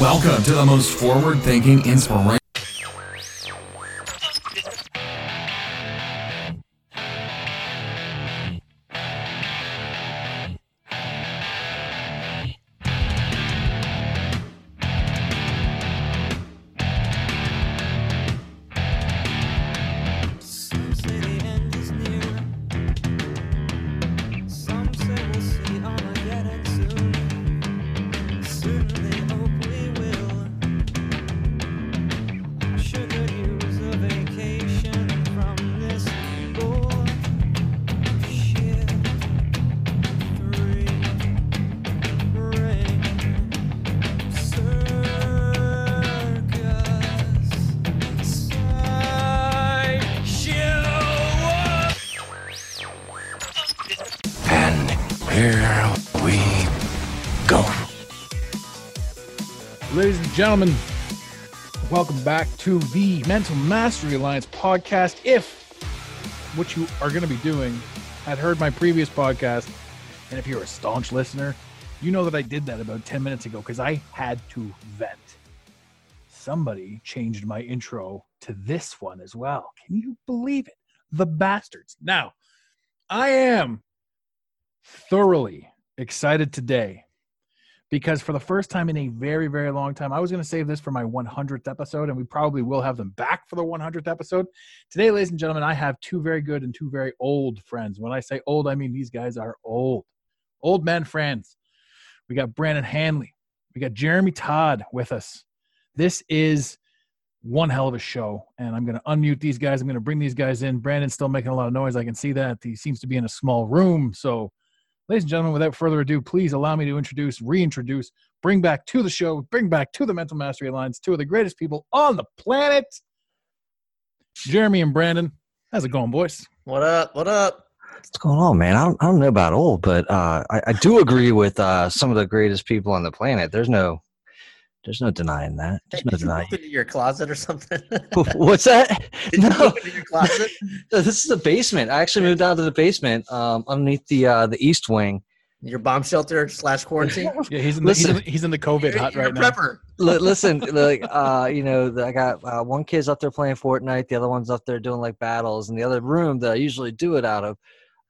Welcome to the most forward thinking, inspirational. Gentlemen, welcome back to the Mental Mastery Alliance podcast. If what you are going to be doing had heard my previous podcast, and if you're a staunch listener, you know that I did that about 10 minutes ago because I had to vent. Somebody changed my intro to this one as well. Can you believe it? The bastards. Now, I am thoroughly excited today because for the first time in a very, very long time, I was going to save this for my 100th episode, and we probably will have them back for the 100th episode. Today, ladies and gentlemen, I have two very good and two very old friends. When I say old, I mean these guys are old, old men friends. We got Brandon Handley, we got Jeremy Todd with us. This is one hell of a show, and I'm going to unmute these guys. I'm going to bring these guys in. Brandon's still making a lot of noise. I can see that. He seems to be in a small room, so Ladies and gentlemen, without further ado, please allow me to introduce, reintroduce, bring back to the show, bring back to the Mental Mastery Alliance two of the greatest people on the planet, Jeremy and Brandon. How's it going, boys? What up? What up? What's going on, man? I don't, I don't know about all, but uh, I, I do agree with uh, some of the greatest people on the planet. There's no, there's no denying that. There's no Did denying. move into your closet or something? What's that? Did you No, move into your closet? this is the basement. I actually moved down to the basement, um, underneath the uh, the east wing. Your bomb shelter slash quarantine? Yeah, he's in the, he's in, the- he's in the COVID You're, hut you're right a now. prepper. Li- listen, like uh, you know, the, I got uh, one kid's up there playing Fortnite, the other one's up there doing like battles, and the other room that I usually do it out of,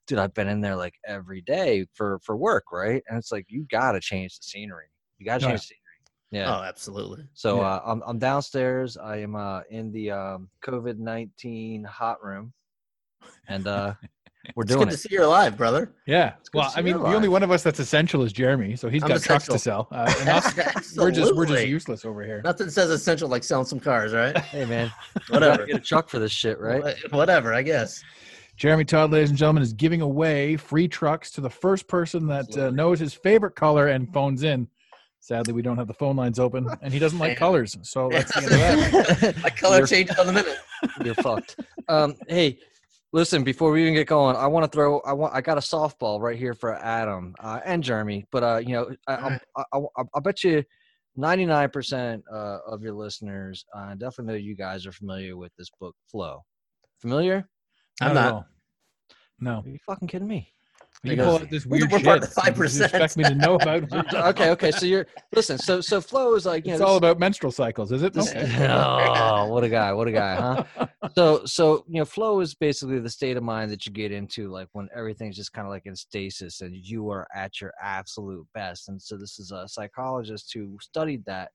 dude, I've been in there like every day for for work, right? And it's like you got to change the scenery. You got to Oh, change the scenery. Yeah. Oh, absolutely. So Yeah. uh, I'm I'm downstairs. I am uh, in the um, COVID nineteen hot room, and uh, we're It's doing good to see you're alive, brother. Yeah. Well, I mean, you the only one of us that's essential is Jeremy, so he's I'm got trucks to sell. Uh, and us, we're just we're just useless over here. Nothing says essential like selling some cars, right? Hey man, Whatever. Get a truck for this shit, right? Whatever, I guess. Jeremy Todd, ladies and gentlemen, is giving away free trucks to the first person that uh, knows his favorite color and phones in. Sadly, we don't have the phone lines open, and he doesn't like Damn. colors. So that's the end of that. My color You're- changes on the minute. You're fucked. Um, hey, listen, before we even get going, I want to throw. I want. I got a softball right here for Adam uh, and Jeremy. But uh, you know, I, I'm- I, I, I, I bet you. 99% uh, of your listeners uh, definitely know you guys are familiar with this book flow familiar I'm at not. all. No, are you fucking kidding me you Because pull out this weird we're shit. part of the and you 5%. Expect me to know about? okay okay so you're listen so so flow is like you It's know all this- about menstrual cycles, is it? Okay. oh what a guy what a guy huh so so you know flow is basically the state of mind that you get into like when everything's just kind of like in stasis and you are at your absolute best and so this is a psychologist who studied that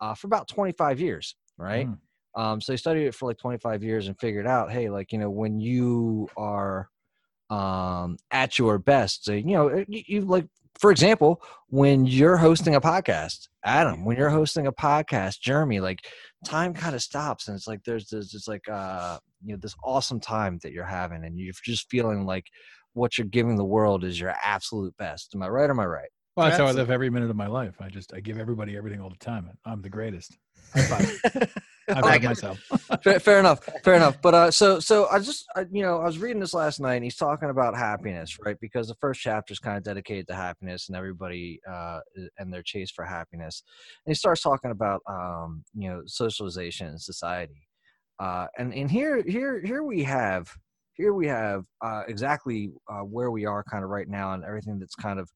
uh, for about 25 years right Mm. um, so he studied it for like 25 years and figured out hey like you know when you are um, at your best so, you know you, you like for example when you're hosting a podcast adam when you're hosting a podcast jeremy like time kind of stops and it's like there's this just like uh you know this awesome time that you're having and you're just feeling like what you're giving the world is your absolute best am i right or am i right Well, that's how I live every minute of my life. I just I give everybody everything all the time. I'm the greatest. High five. I I five get it. myself. fair, fair enough fair enough but uh so so i just I, you know i was reading this last night and he's talking about happiness right because the first chapter is kind of dedicated to happiness and everybody uh and their chase for happiness and he starts talking about um you know socialization and society uh and and here here here we have here we have uh exactly uh where we are kind of right now and everything that's kind of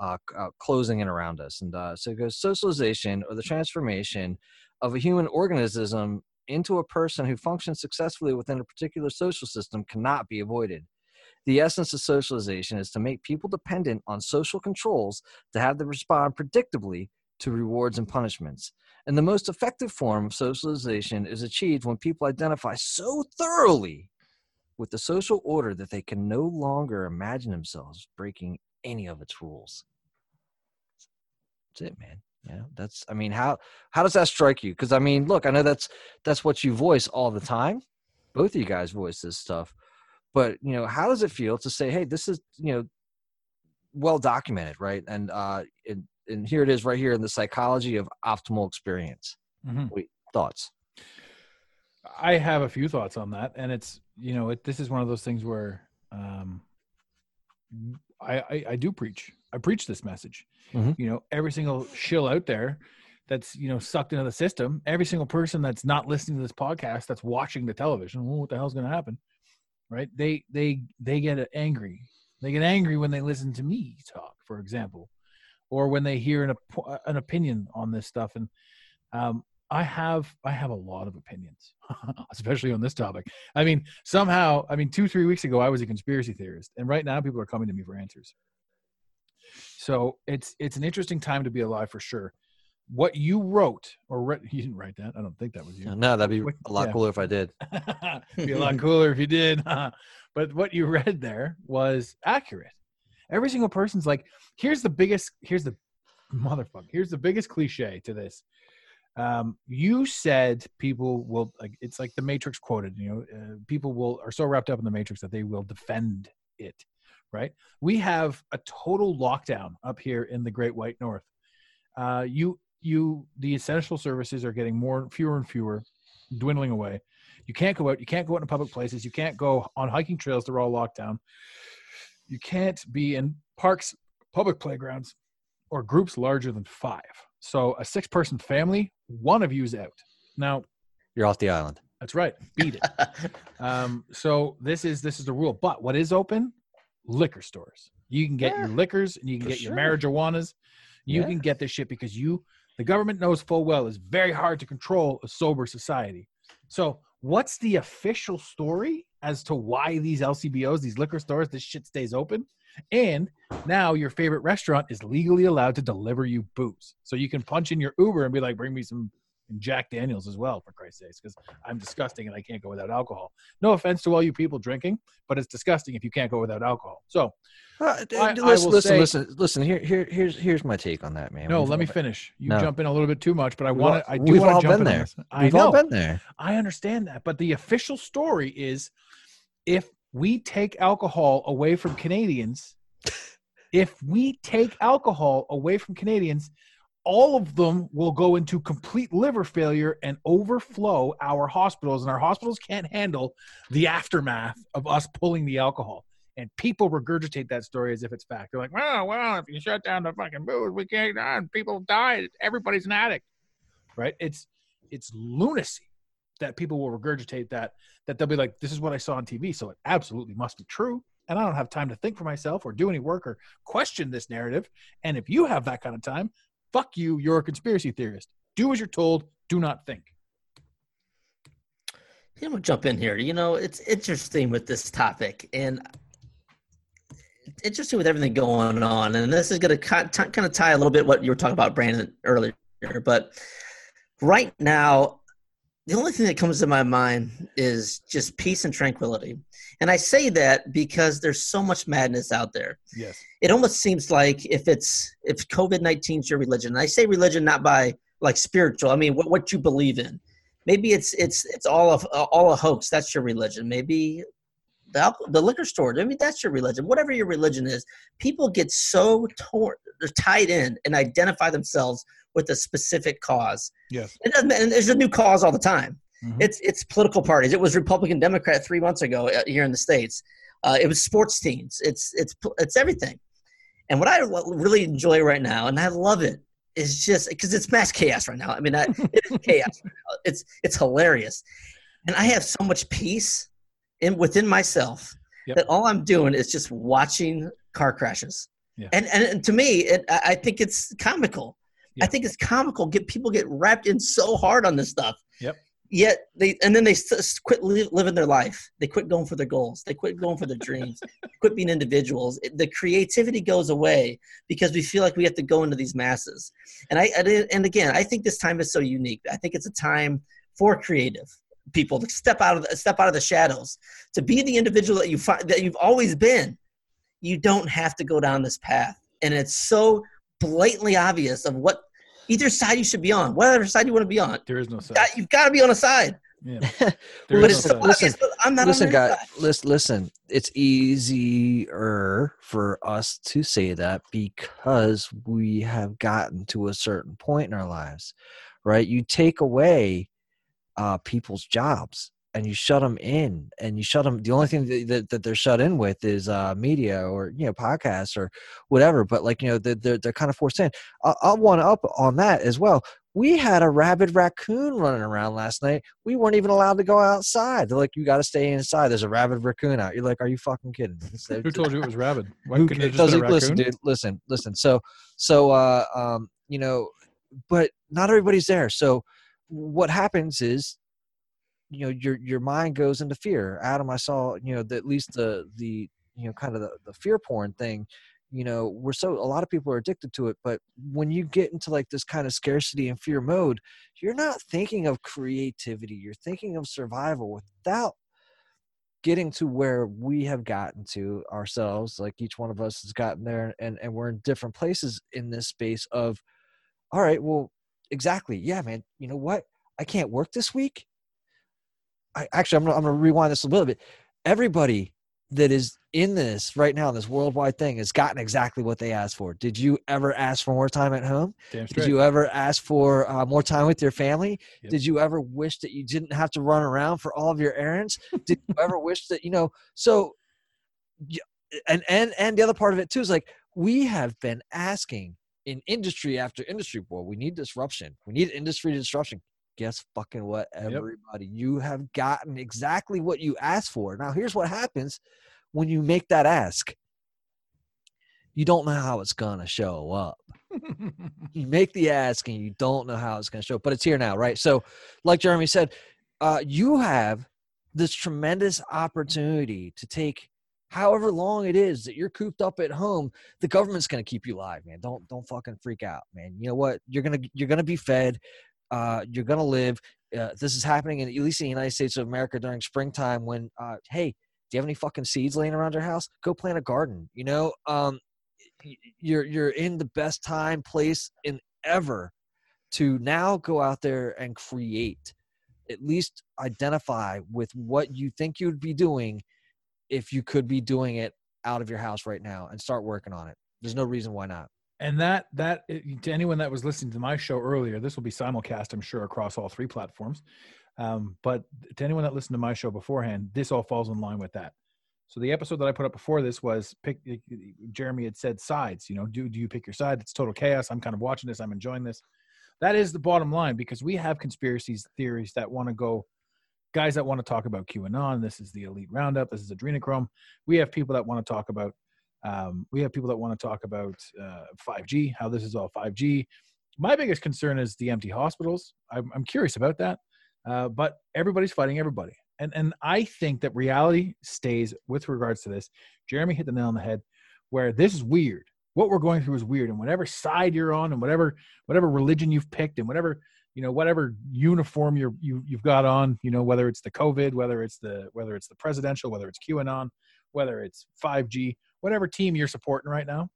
uh, uh, closing in around us. And uh, so it goes socialization or the transformation of a human organism into a person who functions successfully within a particular social system cannot be avoided. The essence of socialization is to make people dependent on social controls to have them respond predictably to rewards and punishments. And the most effective form of socialization is achieved when people identify so thoroughly with the social order that they can no longer imagine themselves breaking any of its rules. That's it, man. Yeah, that's. I mean, how how does that strike you? Because I mean, look, I know that's that's what you voice all the time. Both of you guys voice this stuff, but you know, how does it feel to say, "Hey, this is you know, well documented, right?" And uh, and, and here it is, right here in the psychology of optimal experience. Mhm. Wait, thoughts? I have a few thoughts on that, and it's you know it, this is one of those things where um, I, I I do preach. I preach this message. Mhm. You know, every single shill out there that's you know sucked into the system. Every single person that's not listening to this podcast that's watching the television. Well, what the hell's going to happen? Right? They they they get angry. They get angry when they listen to me talk, for example, or when they hear an an opinion on this stuff. And um, I have I have a lot of opinions, especially on this topic. I mean, somehow, I mean, two three weeks ago, I was a conspiracy theorist, and right now, people are coming to me for answers. So it's it's an interesting time to be alive for sure. What you wrote or read, you didn't write that. I don't think that was you. No, that'd be What- a lot yeah. cooler if I did. be a lot cooler if you did. but what you read there was accurate. Every single person's like, here's the biggest, here's the motherfucker, here's the biggest cliche to this. Um, you said people will it's like the Matrix quoted. You know, uh, people will are so wrapped up in the Matrix that they will defend it. Right? We have a total lockdown up here in the Great White North. Uh, you you the essential services are getting more fewer and fewer, dwindling away. You can't go out. You can't go out in public places. You can't go on hiking trails. They're all locked down. You can't be in parks, public playgrounds, or groups larger than five. So a six-person family, one of you is out. Now You're off the island. that's right. Beat it. um, so this is this is the rule. But what is open? Liquor stores. You can get your liquors and you can for get your sure. marijuanas. You Yeah. can get this shit because you the government knows full well it's very hard to control a sober society. So what's the official story as to why these LCBOs, these liquor stores, this shit stays open? And now your favorite restaurant is legally allowed to deliver you booze. So you can punch in your Uber and be like, bring me some Jack Daniels as well, for Christ's sakes, because I'm disgusting and I can't go without alcohol. No offense to all you people drinking, but it's disgusting if you can't go without alcohol. So Uh, d- I- listen, listen, say- listen, listen. Here, here, here's here's my take on that, man. no, We've let me all- finish. You No. jump in a little bit too much, but I want to. I do want to jump been in there. this. I We've know. all been there. I understand that, but the official story is if we take alcohol away from Canadians, if we take alcohol away from Canadians, all of them will go into complete liver failure and overflow our hospitals, and our hospitals can't handle the aftermath of us pulling the alcohol. And people regurgitate that story as if it's fact. They're like, well, well, if you shut down the fucking booze, we can't die. People die. Everybody's an addict. Right? It's it's lunacy that people will regurgitate that that they'll be like this is what i saw on tv so it absolutely must be true and i don't have time to think for myself or do any work or question this narrative and if you have that kind of time fuck you you're a conspiracy theorist do as you're told do not think I'm gonna jump in here. You know, it's interesting with this topic, and interesting with everything going on. And this is gonna kind of tie a little bit what you were talking about, Brandon, earlier. But right now, the only thing that comes to my mind is just peace and tranquility. And I say that because there's so much madness out there yes it almost seems like if it's if COVID 19 is your religion, and I say religion not by like spiritual, I mean what, what you believe in. Maybe it's it's it's all of all a hoax. That's your religion. Maybe the the liquor store. Maybe that's your religion. Whatever your religion is, people get so torn, they're tied in and identify themselves with a specific cause. yes doesn't, and there's a new cause all the time. Mhm. It's it's political parties. It was Republican Democrat three months ago uh, here in the states. Uh, it was sports teams. It's it's it's everything. And what I really enjoy right now, and I love it, is just because it's mass chaos right now. I mean, I, it is chaos right now. It's it's hilarious, and I have so much peace in within myself Yep. that all I'm doing is just watching car crashes. Yeah. And, and and to me, it, I think it's comical. Yeah. I think it's comical. Get people get wrapped in so hard on this stuff. Yep. Yet they and then they quit li- living their life. They quit going for their goals. They quit going for their dreams. quit being individuals. It- the creativity goes away because we feel like we have to go into these masses. And I and and again, I think this time is so unique. I think it's a time for creative people to step out of the, step out of the shadows to be the individual that you find that you've always been. You don't have to go down this path, and it's so blatantly obvious of what either side you should be on, whatever side you want to be on. There is no side. Got- You've got to be on a side. Yeah. But There it's no side. listen, I'm not listen, on their side. Listen, listen. It's easier for us to say that because we have gotten to a certain point in our lives, right? You take away uh, people's jobs and you shut them in, and you shut them. The only thing that, that, that they're shut in with is uh, media or you know podcasts or whatever. But like you know, they're they're, they're kind of forced in. I, I'll one up on that as well. We had a rabid raccoon running around last night. We weren't even allowed to go outside. They're like, you got to stay inside. There's a rabid raccoon out. You're like, are you fucking kidding? Who told you it was rabid? Why couldn't it just listen, dude. Listen, listen. So, so, uh, um, you know, but not everybody's there. So, what happens is, you know, your your mind goes into fear. Adam, I saw, you know, the, at least the the you know kind of the, the fear porn thing. You know, we're so a lot of people are addicted to it, but when you get into like this kind of scarcity and fear mode, you're not thinking of creativity. You're thinking of survival without getting to where we have gotten to ourselves like each one of us has gotten there and and we're in different places in this space of all right well exactly yeah man you know what i can't work this week i actually i'm gonna, I'm gonna rewind this a little bit everybody that is in this right now this worldwide thing has gotten exactly what they asked for did you ever ask for more time at home Damn did you ever ask for uh, more time with your family? Yep. Did you ever wish that you didn't have to run around for all of your errands? Did you ever wish that you know? So, and and and the other part of it too is like we have been asking in industry after industry. Well, we need disruption. We need industry disruption. Guess fucking what, everybody? You have gotten exactly what you asked for. Now, here's what happens when you make that ask. You don't know how it's gonna show up you make the ask and you don't know how it's going to show up, but it's here now, right? So, like Jeremy said, uh, you have this tremendous opportunity to take however long it is that you're cooped up at home. The government's going to keep you alive, man. Don't don't fucking freak out, man. You know what? You're gonna you're gonna be fed. Uh, you're gonna live. Uh, this is happening in at least in the United States of America during springtime. When uh, hey, do you have any fucking seeds laying around your house? Go plant a garden. You know, um, you're you're in the best time place in ever to now go out there and create at least identify with what you think you'd be doing if you could be doing it out of your house right now and start working on it there's no reason why not and that that to anyone that was listening to my show earlier this will be simulcast i'm sure across all three platforms. Um, but to anyone that listened to my show beforehand this all falls in line with that. So the episode that i put up before this was pick jeremy had said sides you know do, do you pick your side? It's total chaos. I'm kind of watching this. I'm enjoying this. That is the bottom line because we have conspiracies theories that want to go guys that want to talk about qanon. This is the elite roundup. This is adrenochrome. We have people that want to talk about um, we have people that want to talk about uh, 5G, how this is all 5G. My biggest concern is the empty hospitals. I'm, I'm curious about that, uh, but everybody's fighting everybody, and and I think that reality stays with regards to this. Jeremy hit the nail on the head, where this is weird. What we're going through is weird, and whatever side you're on, and whatever whatever religion you've picked, and whatever you know, whatever uniform you're you, you've got on, you know, whether it's the COVID, whether it's the whether it's the presidential, whether it's QAnon, whether it's 5G, whatever team you're supporting right now,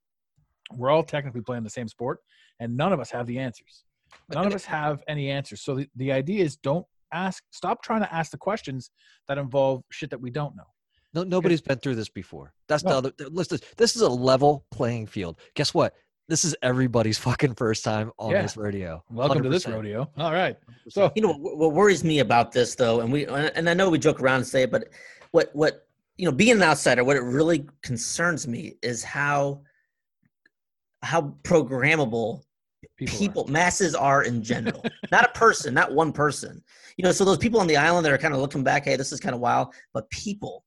we're all technically playing the same sport, and none of us have the answers. None of us have any answers. So the, the idea is don't ask, stop trying to ask the questions that involve shit that we don't know. no, nobody's been through this before that's the No. other listen this is a level playing field guess what this is everybody's fucking first time on Yeah. this rodeo Welcome to this rodeo. All right. So You know what, what worries me about this, though, and we and I know we joke around and say it, but what what you know, being an outsider, what it really concerns me is how how programmable people, are- masses are in general not a person not one person you know so those people on the island that are kind of looking back hey this is kind of wild but people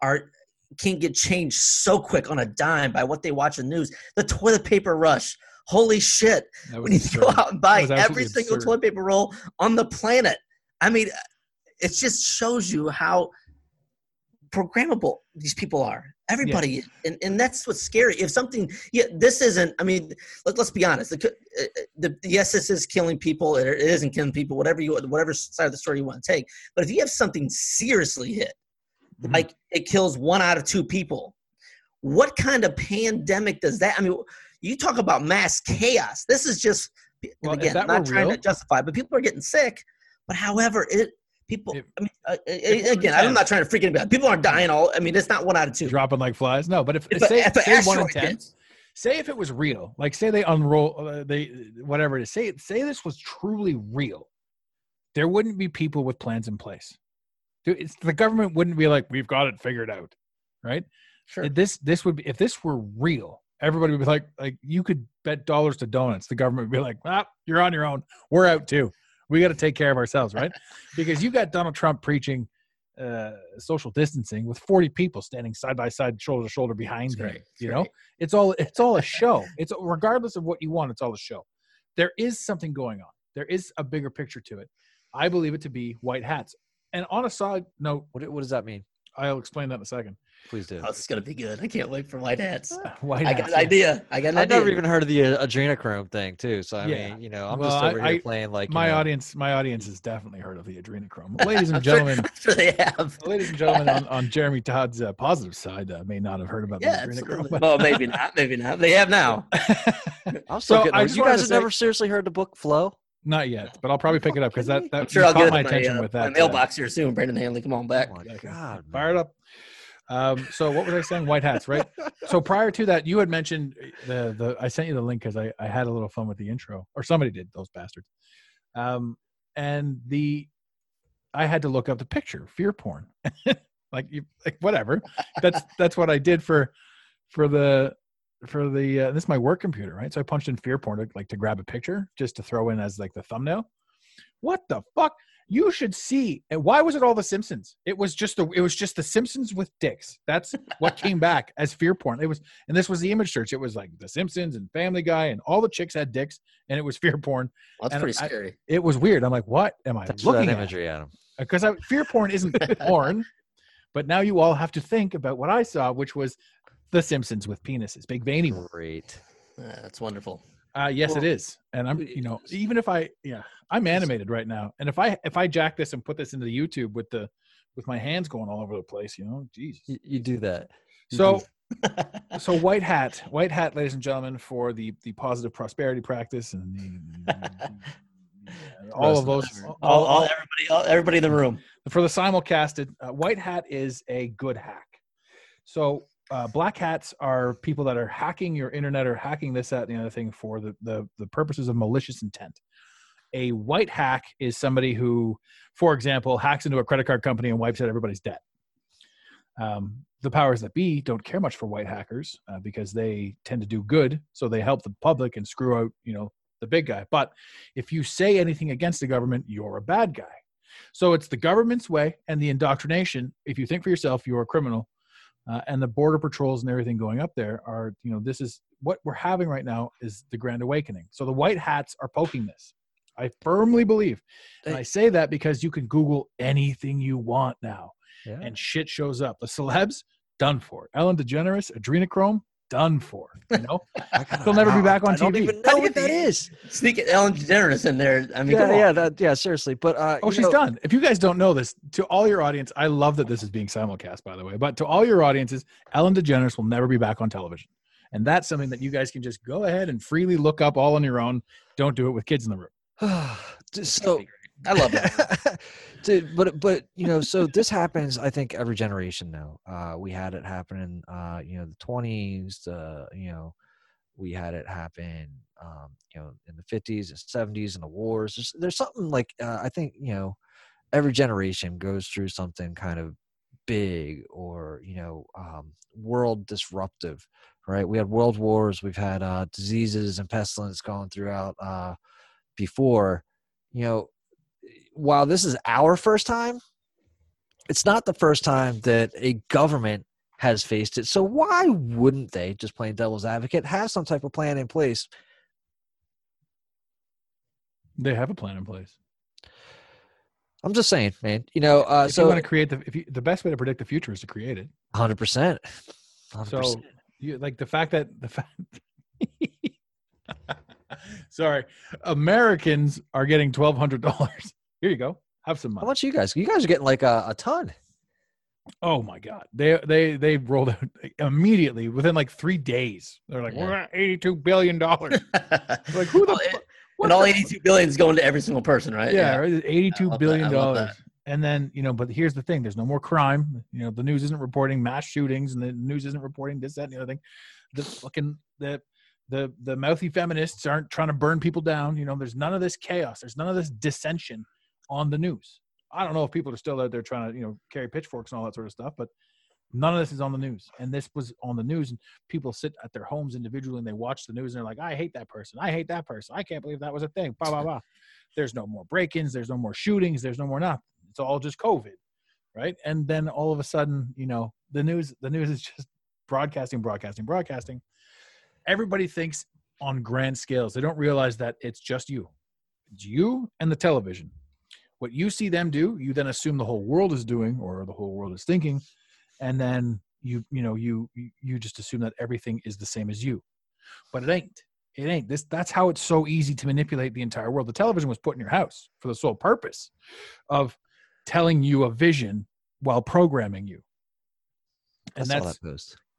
are can get changed so quick on a dime by what they watch in the news. The toilet paper rush. Holy shit. We need to go out and buy every single absurd. toilet paper roll on the planet. I mean, it just shows you how programmable these people are. Everybody, is. and, and that's what's scary. If something, yeah, this isn't. I mean, let, let's be honest. The, uh, uh, the yes, this is killing people. It, it isn't killing people. Whatever you, whatever side of the story you want to take. But if you have something seriously hit, Mhm. like it kills one out of two people, what kind of pandemic does that? I mean, you talk about mass chaos. This is just Well, again, I'm not were trying real- to justify, but people are getting sick. But however, it people. If- I mean, uh, it were again, I'm not trying to freak anybody. out. People aren't dying all. I mean, it's not one out of two. dropping like flies. No, but if, If a- say, if say one in ten, hits- say if it was real, like say they unroll, uh, they whatever it is, say say this was truly real, there wouldn't be people with plans in place. Dude, It's, the government wouldn't be like, we've got it figured out, right? Sure. This this would be if this were real, everybody would be like, like you could bet dollars to donuts. The government would be like, ah, you're on your own. We're out too. We got to take care of ourselves, right? because you got Donald Trump preaching uh, social distancing with 40 people standing side by side, shoulder to shoulder behind him. You know, right. it's all it's all a show. It's regardless of what you want, it's all a show. There is something going on. There is a bigger picture to it. I believe it to be white hats. And on a side note, What, what does that mean? I'll explain that in a second. Please do. Oh, this is gonna be good. I can't wait for white hats. White I got hats. an idea. I got an I've idea. never even heard of the uh, adrenochrome thing too. So I Yeah. mean, you know, I'm Well, just I- over here playing like you my know, audience, my audience has definitely heard of the adrenochrome. Ladies and I'm sure- gentlemen, sure they have. ladies and gentlemen, on, on Jeremy Todd's uh, positive side, uh, may not have heard about Yeah, the adrenochrome. but- Well, maybe not. Maybe not. They have now. I'm still So, getting I You guys have say- never seriously heard the book Flow? Not yet, but I'll probably pick it up because that that I'm sure I'll caught get my in my, attention uh, with my that. uh, mailbox here soon. Brandon Handley, come on back. Oh my god, Fire it up. Um, so what was I saying? White hats, right? so prior to that, you had mentioned the the I sent you the link because I, I had a little fun with the intro, or somebody did, those bastards. Um, and the I had to look up the picture, fear porn. like you like whatever. That's that's what I did for for the for the uh, this is my work computer, right? So I punched in fear porn to, like to grab a picture just to throw in as like the thumbnail. What the fuck? You should see. And why was it all the Simpsons? It was just the it was just the Simpsons with dicks. That's what came back as fear porn. It was and this was the image search. It was like the Simpsons and Family Guy and all the chicks had dicks and it was fear porn. Well, that's And pretty I- scary. It was weird. I'm like, what am I Thanks for that looking at? imagery, Adam. Uh, because fear porn isn't porn, but now you all have to think about what I saw, which was the Simpsons with penises, big veiny. Great. Yeah, that's wonderful. Uh, yes, it Well, is, and I'm, you know, even if I, yeah, I'm animated right now, and if I if I jack this and put this into the YouTube with the with my hands going all over the place, you know, Jesus. You, you do that. You So, do- so white hat, white hat, ladies and gentlemen, for the the positive prosperity practice and the, the- all of those, all, All, all, everybody, all, everybody in the room. for the simulcasted, uh, white hat is a good hack. So uh, black hats are people that are hacking your internet or hacking this, that, and the other thing for the, the, the purposes of malicious intent. A white hack is somebody who, for example, hacks into a credit card company and wipes out everybody's debt. Um, the powers that be don't care much for white hackers uh, because they tend to do good, so they help the public and screw out, you know, the big guy. But if you say anything against the government, you're a bad guy. So it's the government's way and the indoctrination. If you think for yourself, you're a criminal. Uh, and the border patrols and everything going up there are, you know, this is what we're having right now is the grand awakening. So the white hats are poking this. I firmly believe. And I say that because you can Google anything you want now yeah. and shit shows up. The celebs, done for. Ellen DeGeneres, adrenochrome, done for. You know? I gotta- They'll never be back on I don't TV. even How know do you what that think- is. Sneaking Ellen DeGeneres in there. I mean, Yeah, yeah, that, yeah. Seriously, but uh, Oh, she's know, done. If you guys don't know this, to all your audience, I love that this is being simulcast, by the way. But to all your audiences, Ellen DeGeneres will never be back on television, and that's something that you guys can just go ahead and freely look up all on your own. Don't do it with kids in the room. so I love that. Dude, but but you know, so this happens. I think every generation now. Uh, we had it happen in uh, you know the twenties. Uh, you know, we had it happen. Um, you know, in the fifties and seventies and the wars. There's, there's something like uh, I think you know, every generation goes through something kind of big or you know, um, world disruptive. Right? We had world wars. We've had uh, diseases and pestilence going throughout uh, before. You know, while this is our first time, it's not the first time that a government has faced it. So why wouldn't they, just playing devil's advocate, have some type of plan in place? They have a plan in place. I'm just saying, man. You know, uh, if so you want to create the, if you, the best way to predict the future is to create it. hundred percent. So you like the fact that the fact. Sorry, Americans are getting twelve hundred dollars. Here you go. Have some money. how much you guys? You guys are getting like a, a ton. Oh my god, they they they rolled out immediately within like three days. They're like, Yeah. we're at eighty two billion dollars. like who the Well, fu- and all the- 82 billion is going to every single person, right? yeah, right, it's I eighty-two love that. billion I love dollars. And then you know, but here's the thing: there's no more crime. You know, the news isn't reporting mass shootings, and the news isn't reporting this, that, and the other thing. The fucking the the the mouthy feminists aren't trying to burn people down. You know, there's none of this chaos. There's none of this dissension on the news. I don't know if people are still out there trying to you know carry pitchforks and all that sort of stuff, but none of this is on the news. And this was on the news, and people sit at their homes individually and they watch the news and they're like, I hate that person. I hate that person. I can't believe that was a thing. Blah blah blah. There's no more break-ins. There's no more shootings. There's no more nothing. It's all just COVID, right? And then all of a sudden, you know, the news the news is just broadcasting, broadcasting, broadcasting. Everybody thinks on grand scales. They don't realize that it's just you. It's you and the television. What you see them do, you then assume the whole world is doing or the whole world is thinking, and then you you know you you- just assume that everything is the same as you. But it ain't. It ain't. This that's how it's so easy to manipulate the entire world. The television was put in your house for the sole purpose of telling you a vision while programming you. I And that's that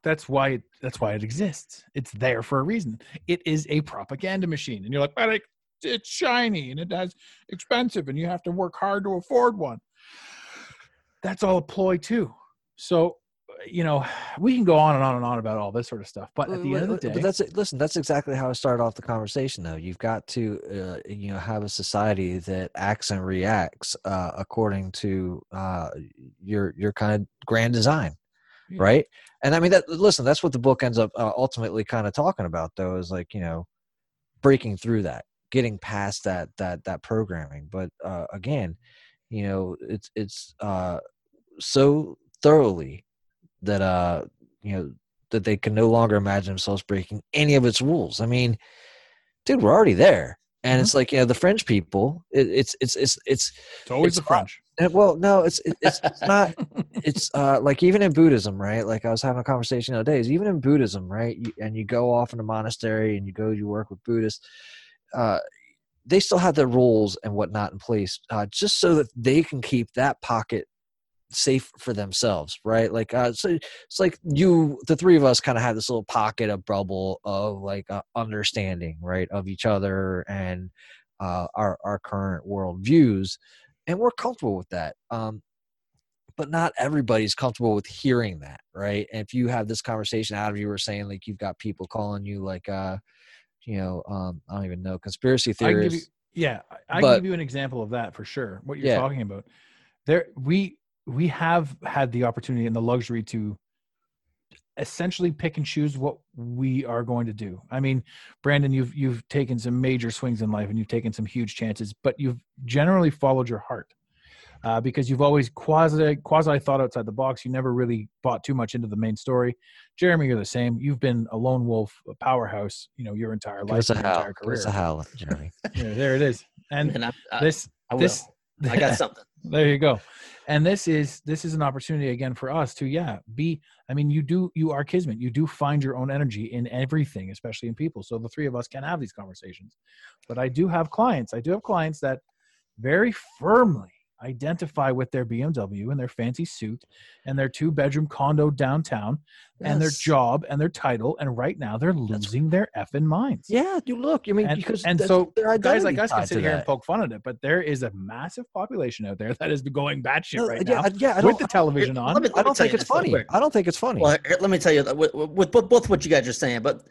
that's why it, that's why it exists. It's there for a reason. It is a propaganda machine, and you're like, but it, it's shiny and it has expensive, and you have to work hard to afford one. That's all a ploy too. So, you know, we can go on and on and on about all this sort of stuff, but at the end of the day, but that's. Listen, that's exactly how I started off the conversation. Though you've got to, uh, you know, have a society that acts and reacts uh, according to uh, your your kind of grand design, Yeah. right? And I mean, that listen, that's what the book ends up uh, ultimately kind of talking about, though, is like you know, breaking through that, getting past that that that programming. But uh, again, you know, it's it's uh, so thoroughly that uh, you know that they can no longer imagine themselves breaking any of its rules. I mean, dude, we're already there. And Mhm. it's like you know the French people. It, it's it's it's it's it's always it's the French. uh, well, no, it's it- it's, it's not. It's uh like even in Buddhism, right? Like I was having a conversation the other days. Even in Buddhism, right? You, and you go off in a monastery and you go you work with Buddhists. Uh, they still have their rules and whatnot in place, uh, just so that they can keep that pocket safe for themselves, right? Like, uh, so it's like you, the three of us, kind of have this little pocket of bubble of like uh, understanding, right, of each other and uh, our our current world views, and we're comfortable with that. Um, but not everybody's comfortable with hearing that, right? And if you have this conversation out of you were saying like you've got people calling you like, uh, you know, um, I don't even know conspiracy I give you, yeah, I- I But- can give you an example of that for sure. What you're Yeah. talking about, there we we have had the opportunity and the luxury to essentially pick and choose what we are going to do. I mean, Brandon, you've you've taken some major swings in life and you've taken some huge chances, but you've generally followed your heart. Uh, because you've always quasi quasi thought outside the box. You never really bought too much into the main story. Jeremy, you're the same. You've been a lone wolf, a powerhouse. You know your entire life, your howl. entire Give career. us a howl, Jeremy. Yeah, there it is. And And I, I, this I this I got something. there you go. And this is this is an opportunity again for us to yeah be. I mean, you do you are kismet. You do find your own energy in everything, especially in people. So the three of us can have these conversations. But I do have clients. I do have clients that very firmly identify with their BMW and their fancy suit and their two bedroom condo downtown and their job and their title. And right now they're losing their effing minds. Yeah, you look. I mean, And- because and that's so their guys like us can sit to here and poke fun at it, but there is a massive population out there that is going batshit No, right yeah, now I- yeah, I with don't, the television Let on. me- I don't think it's funny. I don't think it's funny. Well, let me tell you that with, with both both what you guys are saying, but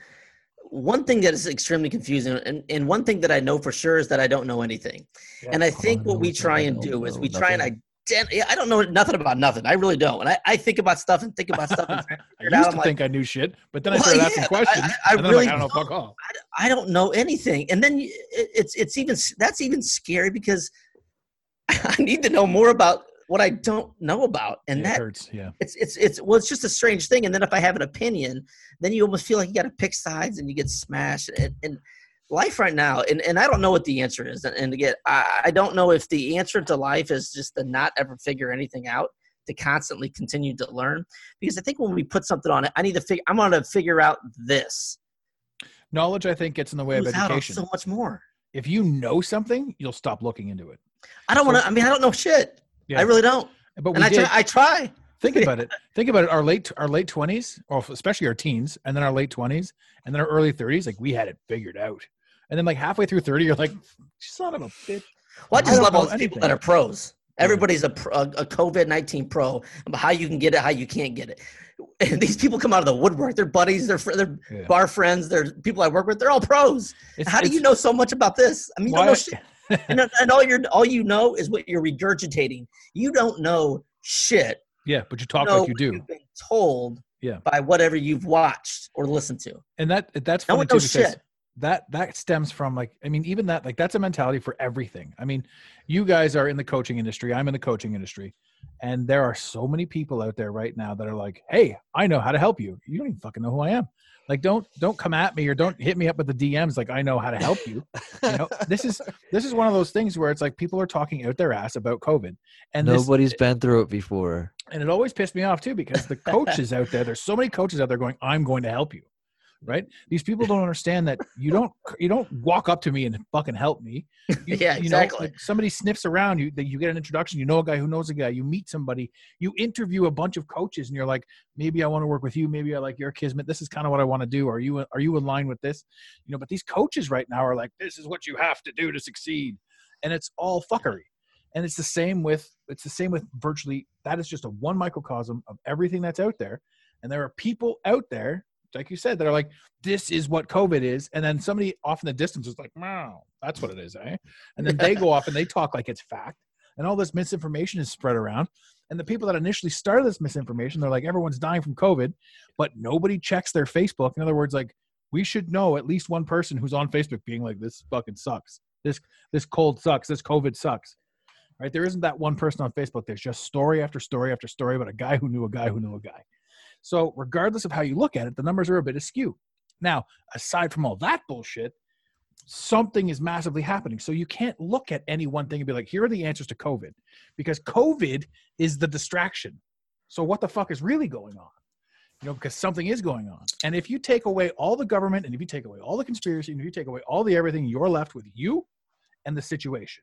one thing that is extremely confusing, and, and one thing that I know for sure is that I don't know anything. and I oh, think what we try and do is we try and ident- I don't know nothing about nothing. I really don't. And I, I think about stuff and think about stuff and I figure it used out. to I'm like, think I knew shit, but then I Well, started asking yeah, I- questions. I- I and then really I'm like, I don't know fuck off. I don't know anything. And then it, it's it's even that's even scary because I need to know more about what I don't know about, and Yeah, that hurts. Yeah. it's it's it's well, it's just a strange thing. And then if I have an opinion, then you almost feel like you got to pick sides and you get smashed. And, and life right now, and, and I don't know what the answer is. And, and again, I, I don't know if the answer to life is just to not ever figure anything out, to constantly continue to learn. Because I think when we put something on it, I need to figure. I'm going to figure out this. Knowledge, I think, gets in the way of Lose out on education. so much more. if you know something, you'll stop looking into it. I don't want to. I mean, I don't know shit. Yeah. I really don't. But And I did. try. I try. think about it. Think about it. Our late our late twenties, or especially our teens, and then our late twenties, and then our early thirties. Like we had it figured out. And then like halfway through thirty, you're like, son of a bitch. Well, I I just don't love all these people that are pros. Everybody's a, a, a COVID nineteen pro. About how you can get it, how you can't get it. And these people come out of the woodwork. They're buddies. They're they're Yeah. bar friends. They're people I work with. They're all pros. It's- how do you know so much about this? I mean, you don't know shit. And, and all you're all you know is what you're regurgitating. You don't know shit. Yeah, but you talk know like you do, You've been told Yeah. by whatever you've watched or listened to. and that that's No funny one too because shit. That that stems from like I mean even that like that's a mentality for everything. I mean, you guys are in the coaching industry. I'm in the coaching industry, and there are so many people out there right now that are like, "Hey, I know how to help you. You don't even fucking know who I am." Like, don't don't come at me or don't hit me up with the DMs like I know how to help you. you know, this is this is one of those things where it's like people are talking out their ass about COVID, and this, Nobody's been through it before. and it always pissed me off too because the coaches out there there's so many coaches out there going i'm going to help you right? These people don't understand that you don't you don't walk up to me and fucking help me. You, Yeah, you know, exactly. like somebody sniffs around you that you get an introduction you know a guy who knows a guy you meet somebody you interview a bunch of coaches and you're like maybe i want to work with you maybe i like your kismet this is kind of what i want to do are you are you in line with this? You know but these coaches right now are like this is what you have to do to succeed. And it's all fuckery. And it's the same with it's the same with virtually that is just a one microcosm of everything that's out there. And there are people out there like you said that are like this is what covid is. And then somebody off in the distance is like wow that's what it is eh? And then they go off and they talk like it's fact. And all this misinformation is spread around. And the people that initially started this misinformation they're like everyone's dying from covid but nobody checks their facebook. In other words like we should know at least one person who's on facebook being like this fucking sucks. This this cold sucks. This covid sucks. Right? There isn't that one person on facebook. There's just story after story after story about a guy who knew a guy who knew a guy so regardless of how you look at it the numbers are a bit askew. Now aside from all that bullshit something is massively happening. So you can't look at any one thing and be like here are the answers to covid because covid is the distraction. So what the fuck is really going on? You know because something is going on. And if you take away all the government and if you take away all the conspiracy and if you take away all the everything you're left with you and the situation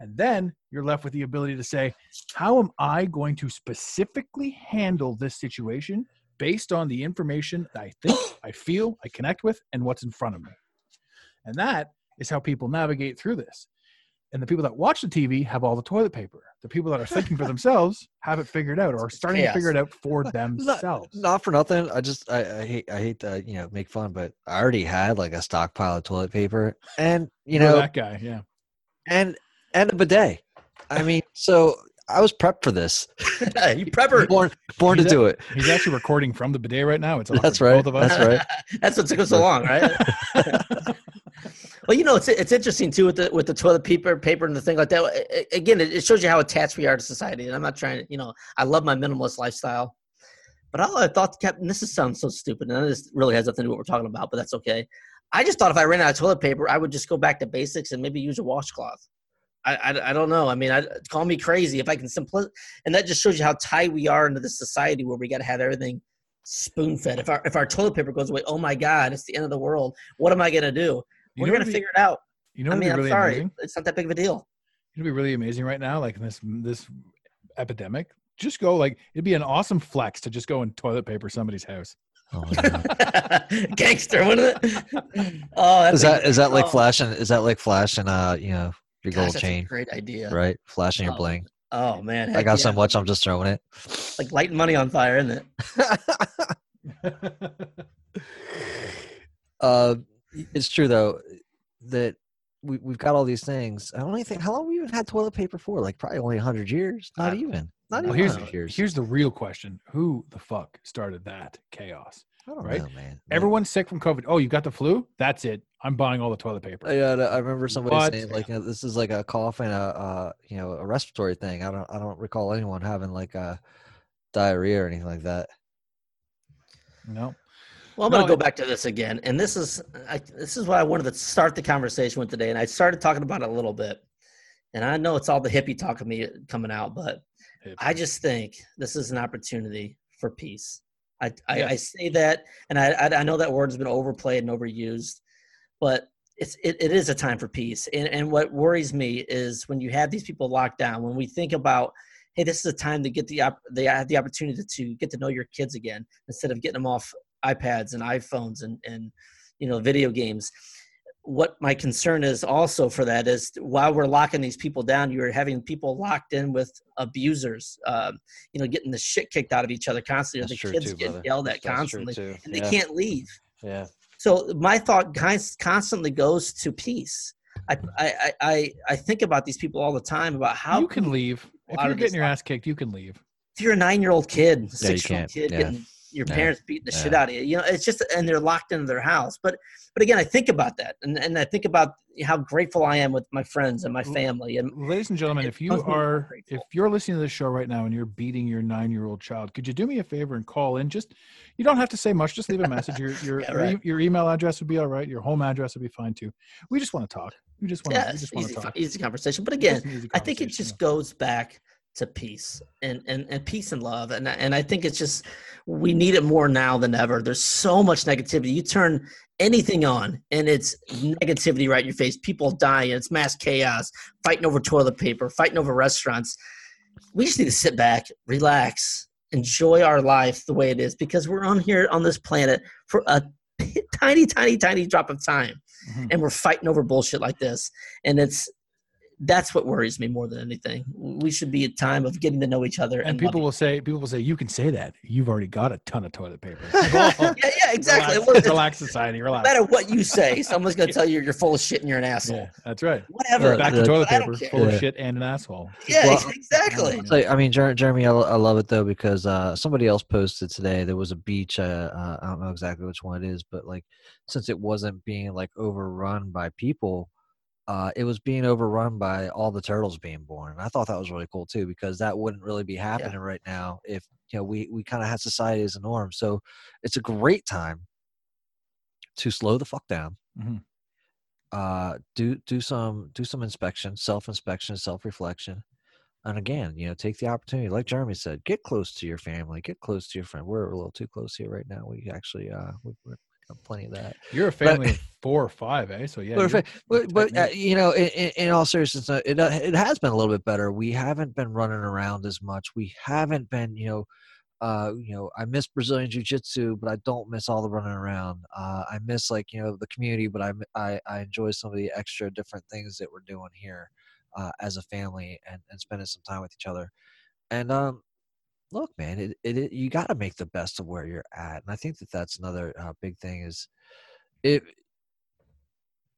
and then you're left with the ability to say, how am I going to specifically handle this situation based on the information that I think, I feel, I connect with, and what's in front of me? And that is how people navigate through this. And the people that watch the TV have all the toilet paper. The people that are thinking for themselves have it figured out or are starting to figure it out for themselves. not for nothing. I just I, I hate I hate to you know make fun, but I already had like a stockpile of toilet paper, and you You're know, that guy, yeah. and and a bidet. I mean, so I was prepped for this. you prepper. born born to a- do it. He's actually recording from the bidet right now. It's awkward That's right. Both of us. That's right. That's what took us so long, right? well, you know, it's it's interesting too with the with the toilet paper paper and the thing like that. A- a- Again, it, it shows you how attached we are to society. And I'm not trying to, you know, I love my minimalist lifestyle, but all I thought kept. And this is sounds so stupid, and this really has nothing to do with what we're talking about, but that's okay. I just thought if I ran out of toilet paper, I would just go back to basics and maybe use a washcloth. I, I, I don't know. I mean, I call me crazy if I can simply, and that just shows you how tied we are into this society where we got to have everything spoon fed. If our if our toilet paper goes away, oh my god, it's the end of the world. What am I gonna do? You We're gonna be- figure it out. You know I what'd mean, be I'm really sorry, amazing? it's not that big of a deal. It'd be really amazing right now, like this this epidemic. Just go like it'd be an awesome flex to just go and toilet paper somebody's house. Oh. Gangster, wouldn't it? oh, that's is a- that is that like oh, flashing? Is that like flashing? Uh, you know, your gosh, gold that's a chain, great idea. right? Flashing your Oh, bling. Oh man, I got yeah. so much, I'm just throwing it. like lighting money on fire, isn't it? uh, it's true though that we we've got all these things. I only think how long we even had toilet paper for? Like probably only hundred years. Not even. Not well, even here's years. here's the real question: Who the fuck started that chaos? I don't Right? know, man. Like, Everyone's sick from COVID. Oh, you got the flu? That's it. I'm buying all the toilet paper. Yeah, I remember somebody What? saying like this is like a cough and a uh, you know a respiratory thing. I don't I don't recall anyone having like a diarrhea or anything like that. No. Well, I'm No, going to go it- back to this again, and this is I, this is what I wanted to start the conversation with today, and I started talking about it a little bit, and I know it's all the hippie talk of me coming out, but I just think this is an opportunity for peace. I I, I say that, and I, I I know that word's been overplayed and overused, but it's it, it is a time for peace. And and what worries me is when you have these people locked down. When we think about, hey, this is a time to get the op- they have the opportunity to get to know your kids again instead of getting them off iPads and iPhones and and you know video games. What my concern is also for that is while we're locking these people down, you're having people locked in with abusers. Um, you know, getting the shit kicked out of each other constantly. That's the true kids too, getting brother. yelled at That's constantly, and they Yeah. can't leave. Yeah. So my thought constantly goes to peace. I I I- I I think about these people all the time about how you can leave. If you're getting your life. ass kicked, you can leave. if you're a nine year old kid, six year old kid Yeah. getting your Yeah. parents beating the shit out of you, you know, it's just and they're locked into their house. But but again, I think about that and, and I think about how grateful I am with my friends and my family and Ladies and gentlemen, if you does make me are if you're listening to this show right now and you're beating your nine year old child, could you do me a favor and call in? Just you don't have to say much. Just leave a message. Your your Yeah, your, right. your email address would be all right. Your home address would be fine too. We just want to talk. We just want to. yeah, we just want easy, to talk. easy conversation. But again, I think it just goes back to peace and, and, and peace and love. And, and I think it's just, we need it more now than ever. There's so much negativity. You turn anything on and it's negativity right in your face. People dying. It's mass chaos, fighting over toilet paper, fighting over restaurants. We just need to sit back, relax, enjoy our life the way it is because we're on here on this planet for a tiny, tiny, tiny drop of time Mhm. and we're fighting over bullshit like this and it's that's what worries me more than anything we should be a time of getting to know each other And and, people will say, people will say, you can say that. You've already got a ton of toilet paper. yeah yeah exactly relax, Well, it's- relax society. no Relax. matter what you say someone's going to tell you you're full of shit and you're an asshole Yeah, that's right. whatever Yeah, Back Yeah. to toilet I don't paper, care. full Yeah. of shit and an asshole. yeah Well, exactly Yeah. Like I mean, Jeremy, I, I love it though because uh, somebody else posted today. There was a beach. Uh, uh, I don't know exactly which one it is, but like since it wasn't being like overrun by people, uh, it was being overrun by all the turtles being born. And I thought that was really cool too because that wouldn't really be happening right now if you know we we kind of had society as a norm. So it's a great time to slow the fuck down. Mhm. Uh, do do some do some inspection, self inspection, self reflection and again, you know, take the opportunity, like Jeremy said, get close to your family, get close to your friend. We're a little too close here right now. We actually, uh, we, we're plenty of that. You're a family of four or five, eh? So yeah. but, but, but uh, you know, in, in, all seriousness, uh, it uh, it has been a little bit better. We haven't been running around as much. We haven't been, you know, uh, you know, I miss Brazilian Jiu Jitsu, but I don't miss all the running around. Uh, I miss like you know the community, but I, I, I enjoy some of the extra different things that we're doing here uh, as a family and, and spending some time with each other. And um, look, man, it, it, it you got to make the best of where you're at, and I think that that's another uh, big thing is it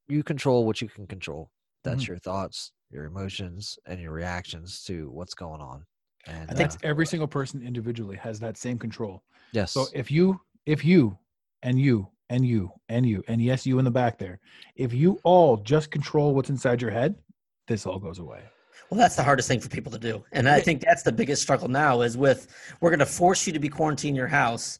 you control what you can control. That's Mhm. your thoughts, your emotions, and your reactions to what's going on. And I think uh, every single person individually has that same control. yes, So if you, if you, and you, and you, and you, and yes, you in the back there, if you all just control what's inside your head, this all goes away. Well, that's the hardest thing for people to do, and I think that's the biggest struggle now. Is with we're going to force you to be quarantined in your house,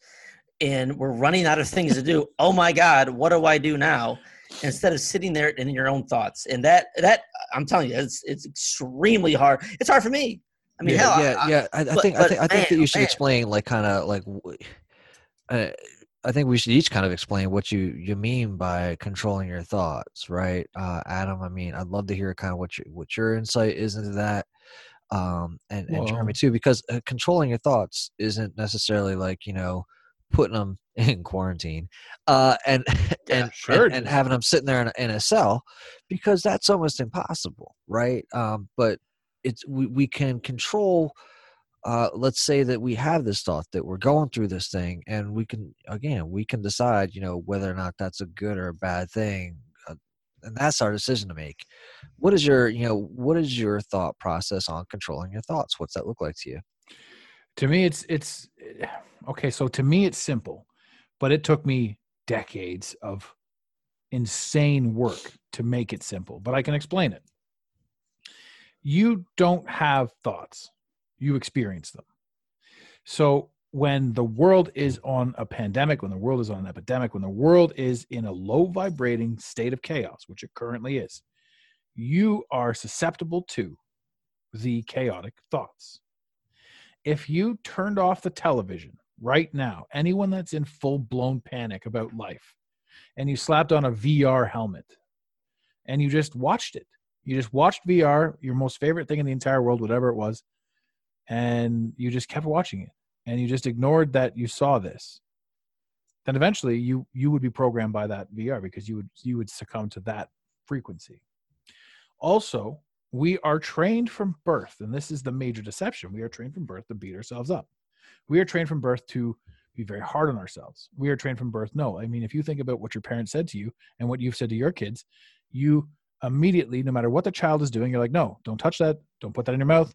and we're running out of things to do. Oh my God, what do I do now? Instead of sitting there in your own thoughts, and that that I'm telling you, it's it's extremely hard. It's hard for me. I mean, yeah, hell, yeah, I- yeah. I, I but- think I think I think that you should man. explain like kind of like. Uh, I think we should each kind of explain what you you mean by controlling your thoughts, right, uh, Adam? I mean, I'd love to hear kind of what your what your insight is into that, um, and and Jeremy too, because uh, controlling your thoughts isn't necessarily like you know putting them in quarantine, uh, and Yeah, and, sure and and having them sitting there in a, in a cell, because that's almost impossible, right? Um, but it's we, we can control uh, let's say that we have this thought that we're going through this thing and we can again we can decide you know whether or not that's a good or a bad thing uh, and that's our decision to make what is your you know what is your thought process on controlling your thoughts what's that look like to you To me, it's it's okay. So to me, it's simple. but it took me decades of insane work to make it simple. But I can explain it. You don't have thoughts, you experience them. So when the world is on a pandemic, when the world is on an epidemic, when the world is in a low vibrating state of chaos, which it currently is, you are susceptible to the chaotic thoughts. If you turned off the television right now, anyone that's in full blown panic about life, and you slapped on a VR helmet and you just watched it, you just watched VR, your most favorite thing in the entire world, whatever it was, and you just kept watching it and you just ignored that you saw this then eventually you you would be programmed by that VR because you would you would succumb to that frequency. Also, we are trained from birth, and this is the major deception. We are trained from birth to beat ourselves up. We are trained from birth to be very hard on ourselves. We are trained from birth. No, I mean, if you think about what your parents said to you and what you've said to your kids, you immediately, no matter what the child is doing, you're like, no, don't touch that. Don't put that in your mouth.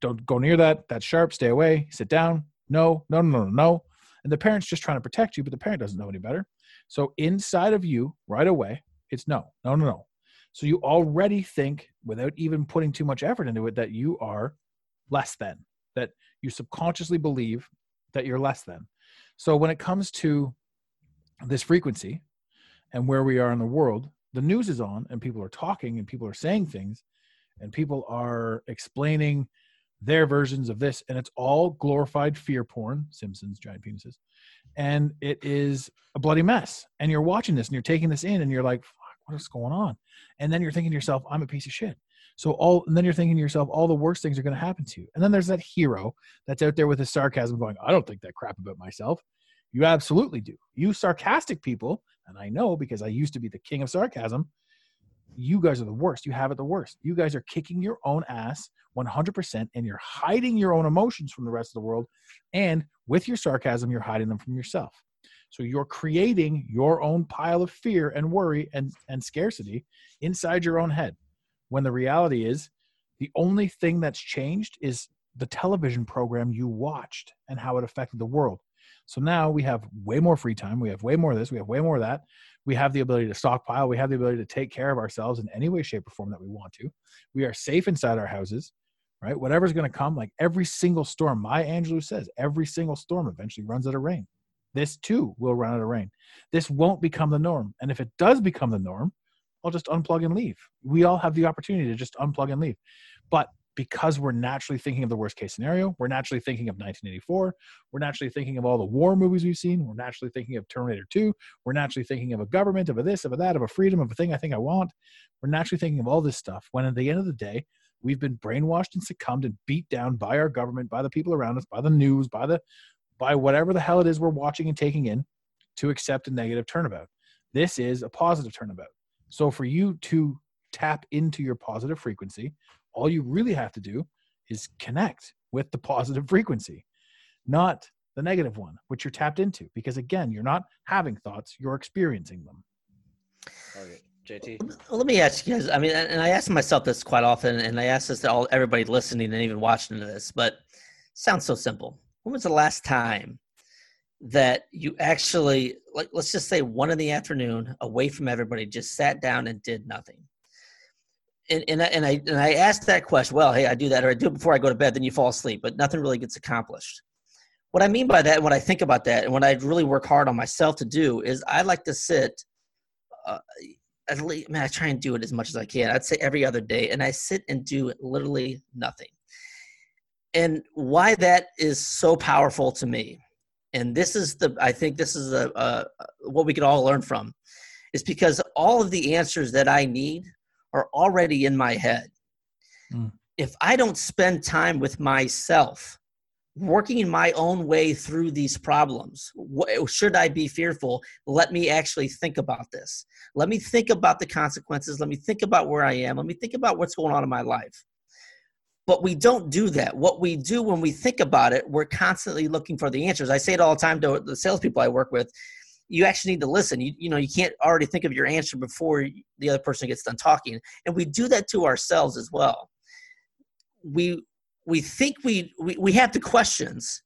Don't go near that. That's sharp. Stay away. Sit down. No, no, no, no, no. And the parent's just trying to protect you, but the parent doesn't know any better. So inside of you, right away, it's no, no, no, no. So you already think, without even putting too much effort into it, that you are less than, that you subconsciously believe that you're less than. So when it comes to this frequency and where we are in the world, the news is on and people are talking and people are saying things and people are explaining their versions of this and it's all glorified fear porn simpsons giant penises and it is a bloody mess. And you're watching this and you're taking this in and you're like Fuck, what is going on? And then you're thinking to yourself i'm a piece of shit. So all and then you're thinking to yourself all the worst things are going to happen to you. And then there's that hero that's out there with his sarcasm going i don't think that crap about myself. You absolutely do. You sarcastic people and i know because i used to be the king of sarcasm you guys are the worst. You have it the worst. You guys are kicking your own ass 100% and you're hiding your own emotions from the rest of the world. And with your sarcasm, you're hiding them from yourself. So you're creating your own pile of fear and worry and, and scarcity inside your own head. When the reality is, the only thing that's changed is the television program you watched and how it affected the world. So now we have way more free time. We have way more of this. We have way more of that. We have the ability to stockpile. We have the ability to take care of ourselves in any way shape or form that we want to. We are safe inside our houses right? Whatever's going to come like every single storm Maya Angelou says every single storm eventually runs out of rain. This too will run out of rain. This won't become the norm. And if it does become the norm i'll just unplug and leave. We all have the opportunity to just unplug and leave. But because we're naturally thinking of the worst case scenario. We're naturally thinking of 1984. We're naturally thinking of all the war movies we've seen. We're naturally thinking of Terminator 2. We're naturally thinking of a government, of a this, of a that, of a freedom, of a thing I think I want. We're naturally thinking of all this stuff when at the end of the day, we've been brainwashed and succumbed and beat down by our government, by the people around us, by the news, by the by whatever the hell it is we're watching and taking in to accept a negative turnabout. This is a positive turnabout. So for you to tap into your positive frequency, all you really have to do is connect with the positive frequency, not the negative one, which you're tapped into. Because again, you're not having thoughts, you're experiencing them. Okay, JT. Let me ask you guys. I mean, and I ask myself this quite often, and I ask this to all everybody listening and even watching this. But it sounds so simple. When was the last time that you actually, like, let's just say one in the afternoon, away from everybody, just sat down and did nothing? And and I, and I and I asked that question. Well, hey, I do that, or I do it before I go to bed. Then you fall asleep, but nothing really gets accomplished. What I mean by that, when I think about that, and what I really work hard on myself to do, is I like to sit uh, at least, man, I try and do it as much as I can. I'd say every other day, and I sit and do literally nothing. And why that is so powerful to me, and this is the, I think this is a, a what we could all learn from, is because all of the answers that I need are already in my head. Mm. If I don't spend time with myself, working in my own way through these problems what, should i be fearful? Let me actually think about this. Let me think about the consequences. Let me think about where i am. Let me think about what's going on in my life. But we don't do that. What we do when we think about it we're constantly looking for the answers. I say it all the time to the salespeople i work with you actually need to listen you, you know you can't already think of your answer before the other person gets done talking and we do that to ourselves as well we we think we, we we have the questions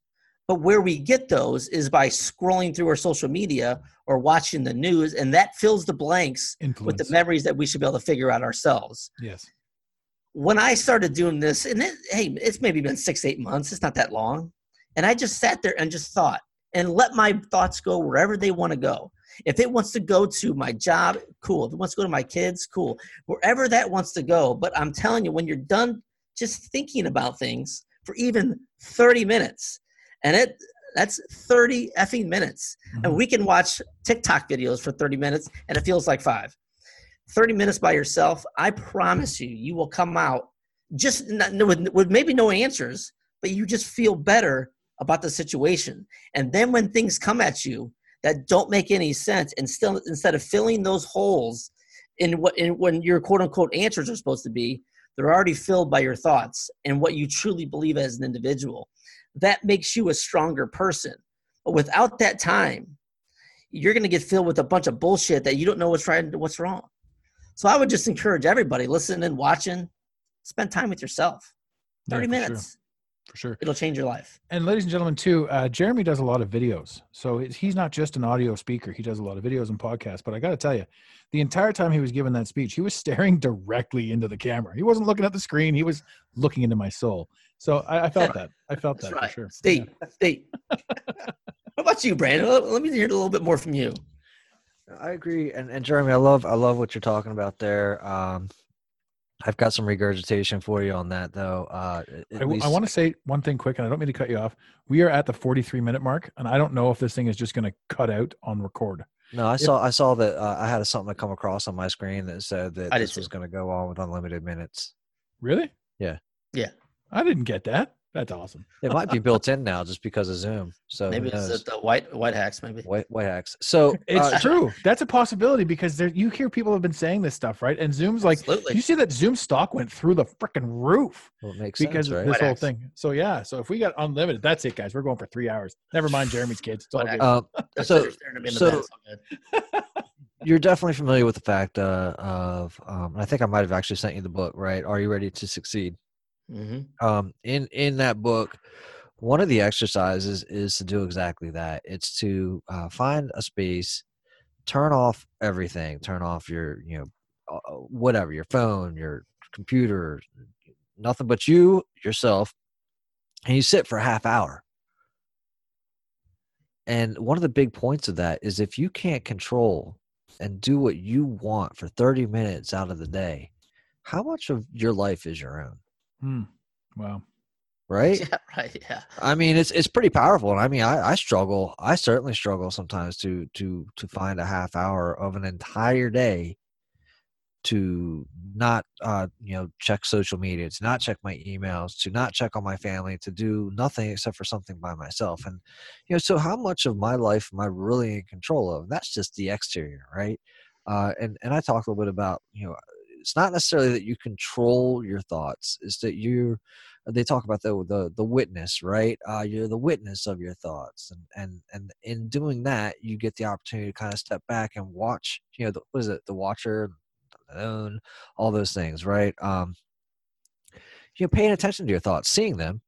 But where we get those is by scrolling through our social media or watching the news, and that fills the blanks with the memories that we should be able to figure out ourselves. yes. When I started doing this, and it, hey, it's maybe been six, eight months, it's not that long. And I just sat there and just thought and let my thoughts go wherever they want to go. If it wants to go to my job, cool. If it wants to go to my kids, cool. Wherever that wants to go. But I'm telling you, when you're done just thinking about things for even 30 minutes, and it that's 30 effing minutes. And Mhm. we can watch TikTok videos for 30 minutes and it feels like five. 30 minutes by yourself, I promise you, you will come out just not, with, with maybe no answers, but you just feel better about the situation. And then when things come at you that don't make any sense, and still instead of filling those holes in what in when your quote unquote answers are supposed to be, they're already filled by your thoughts and what you truly believe as an individual. That makes you a stronger person. But without that time, you're going to get filled with a bunch of bullshit that you don't know what's right and what's wrong. So I would just encourage everybody listening, and watching, spend time with yourself. Yeah, 30 for sure. Minutes. For sure. It'll change your life. And ladies and gentlemen, too, uh, Jeremy does a lot of videos. So he's- he's not just an audio speaker. He does a lot of videos and podcasts. But I got to tell you, the entire time he was giving that speech, he was staring directly into the camera. He wasn't looking at the screen. He was looking into my soul. So I, I felt that. I felt That's that right. for sure. State, state. what about you, Brandon? Let, let me hear a little bit more from you. I agree, and and Jeremy, I love I love what you're talking about there. Um, I've got some regurgitation for you on that, though. Uh, I, want to say one thing quick, and I don't mean to cut you off. We are at the 43 minute mark, and I don't know if this thing is just going to cut out on record. No, I saw I saw that uh, I had something to come across on my screen that said that I this was going to go on with unlimited minutes. Really? Yeah. Yeah. I didn't get that. That's awesome. It might be built in now just because of Zoom. So maybe it's knows? the, the white white hacks. Maybe. White, white hacks. So It's uh, true. That's a possibility because there, you hear people have been saying this stuff, right? And Zoom's like, Absolutely. you see that Zoom stock went through the freaking roof well, it makes because sense, of right? this White whole axe. thing. So yeah, so if we got unlimited, that's it, guys. We're going for three hours. Never mind Jeremy's kids. It's all good. They're so- sitting staring at me in the so- bed, it's all good. you're definitely familiar with the fact uh, of, um, I think I might have actually sent you the book, right? Are you ready to succeed? Mhm. um, in in that book one of the exercises is to do exactly that. It's to uh, find a space turn off everything turn off your you know uh, whatever your phone your computer nothing but you yourself and you sit for a half hour. And one of the big points of that is if you can't control and do what you want for 30 minutes out of the day how much of your life is your own Hmm. Wow. right Yeah. Right. Yeah. I mean, it's it's pretty powerful, and I mean, I, I struggle. I certainly struggle sometimes to to to find a half hour of an entire day to not uh you know check social media, to not check my emails, to not check on my family, to do nothing except for something by myself. And you know, so how much of my life am I really in control of? and That's just the exterior, right? Uh, and and I talk a little bit about you know, it's not necessarily that you control your thoughts; it's that you they talk about the the the witness, right? Uh, you're the witness of your thoughts, and and and in doing that, you get the opportunity to kind of step back and watch. You know, the, what is it? The watcher, the known, all those things, right? Um, you know, paying attention to your thoughts, seeing them,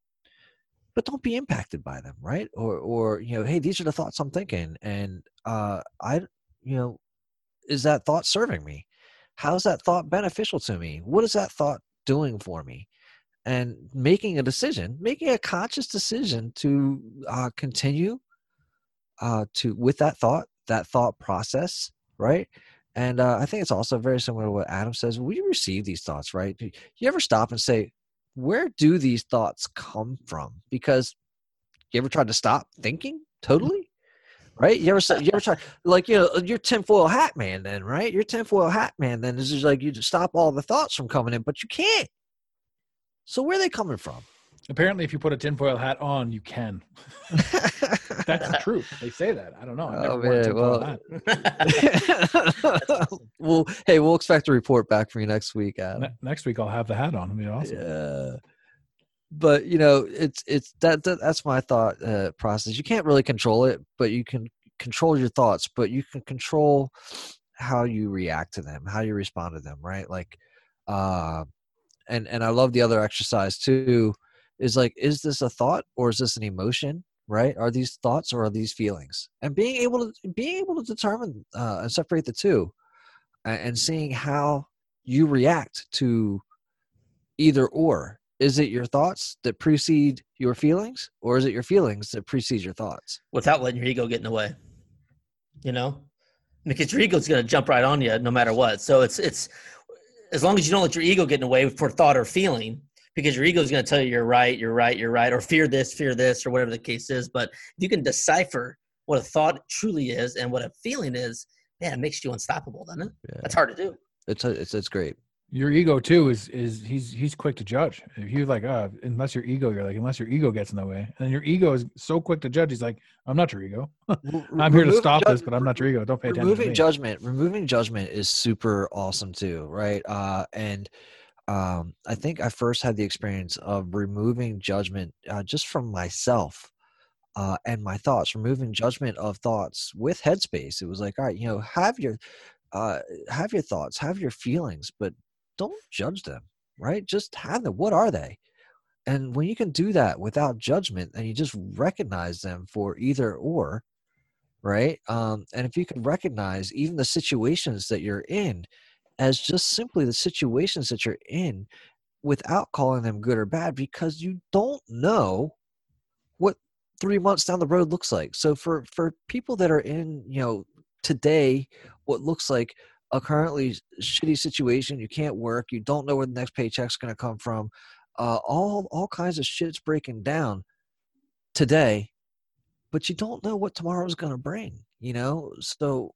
but don't be impacted by them, right? Or or you know, hey, these are the thoughts I'm thinking, and uh, I, you know, is that thought serving me? How's that thought beneficial to me? What is that thought doing for me? and making a decision, making a conscious decision to uh, continue uh, to with that thought, that thought process, right? And uh, I think it's also very similar to what Adam says. We receive these thoughts, right? You ever stop and say, "Where do these thoughts come from?" Because you ever tried to stop thinking totally? Right? You ever you ever try like you know uh, your tinfoil hat man then right? Your tinfoil hat man then This is like you just stop all the thoughts from coming in, but you can't. So where are they coming from? Apparently, if you put a tinfoil hat on, you can. That's the truth. They say that. I don't know. Oh, never Oh, worn a man, tinfoil well- well, hey, we'll expect a report back from you next week, Adam. Ne- next week, I'll have the hat on. It'll be awesome. Yeah. But you know, it's it's that, that that's my thought uh, process. You can't really control it, but you can control your thoughts. But you can control how you react to them, how you respond to them, right? Like, uh, and and I love the other exercise too. Is like, is this a thought or is this an emotion? right? Are these thoughts or are these feelings? And being able to being able to determine uh, and separate the two, and seeing how you react to either or. Is it your thoughts that precede your feelings, or is it your feelings that precede your thoughts? without letting your ego get in the way. You know, because your ego's going to jump right on you no matter what. So it's it's as long as you don't let your ego get in the way for thought or feeling, because your ego is going to tell you you're right, you're right, you're right, or fear this, fear this, or whatever the case is. But if you can decipher what a thought truly is and what a feeling is, man, it makes you unstoppable, doesn't it? Yeah. That's hard to do. It's a, it's it's great. Your ego too is is he's he's quick to judge. If you're like, uh, unless your ego, you're like, unless your ego gets in the way, and your ego is so quick to judge. He's like, I'm not your ego. I'm here to stop ju- this, but I'm not your ego. Don't pay attention. To removing me. judgment removing judgment is super awesome too right uh and um i think i first had the experience of removing judgment uh, just from myself uh and my thoughts removing judgment of thoughts with headspace it was like all right you know have your uh have your thoughts have your feelings but don't judge them right? Just have them. What are they? And when you can do that without judgment and you just recognize them for either or right? Um, and if you can recognize even the situations that you're in as just simply the situations that you're in without calling them good or bad because you don't know what three months down the road looks like. So for for people that are in you know today what looks like a currently shitty situation you can't work you don't know where the next paycheck's going to come from uh, all all kinds of shit's breaking down today but you don't know what tomorrow's going to bring you know so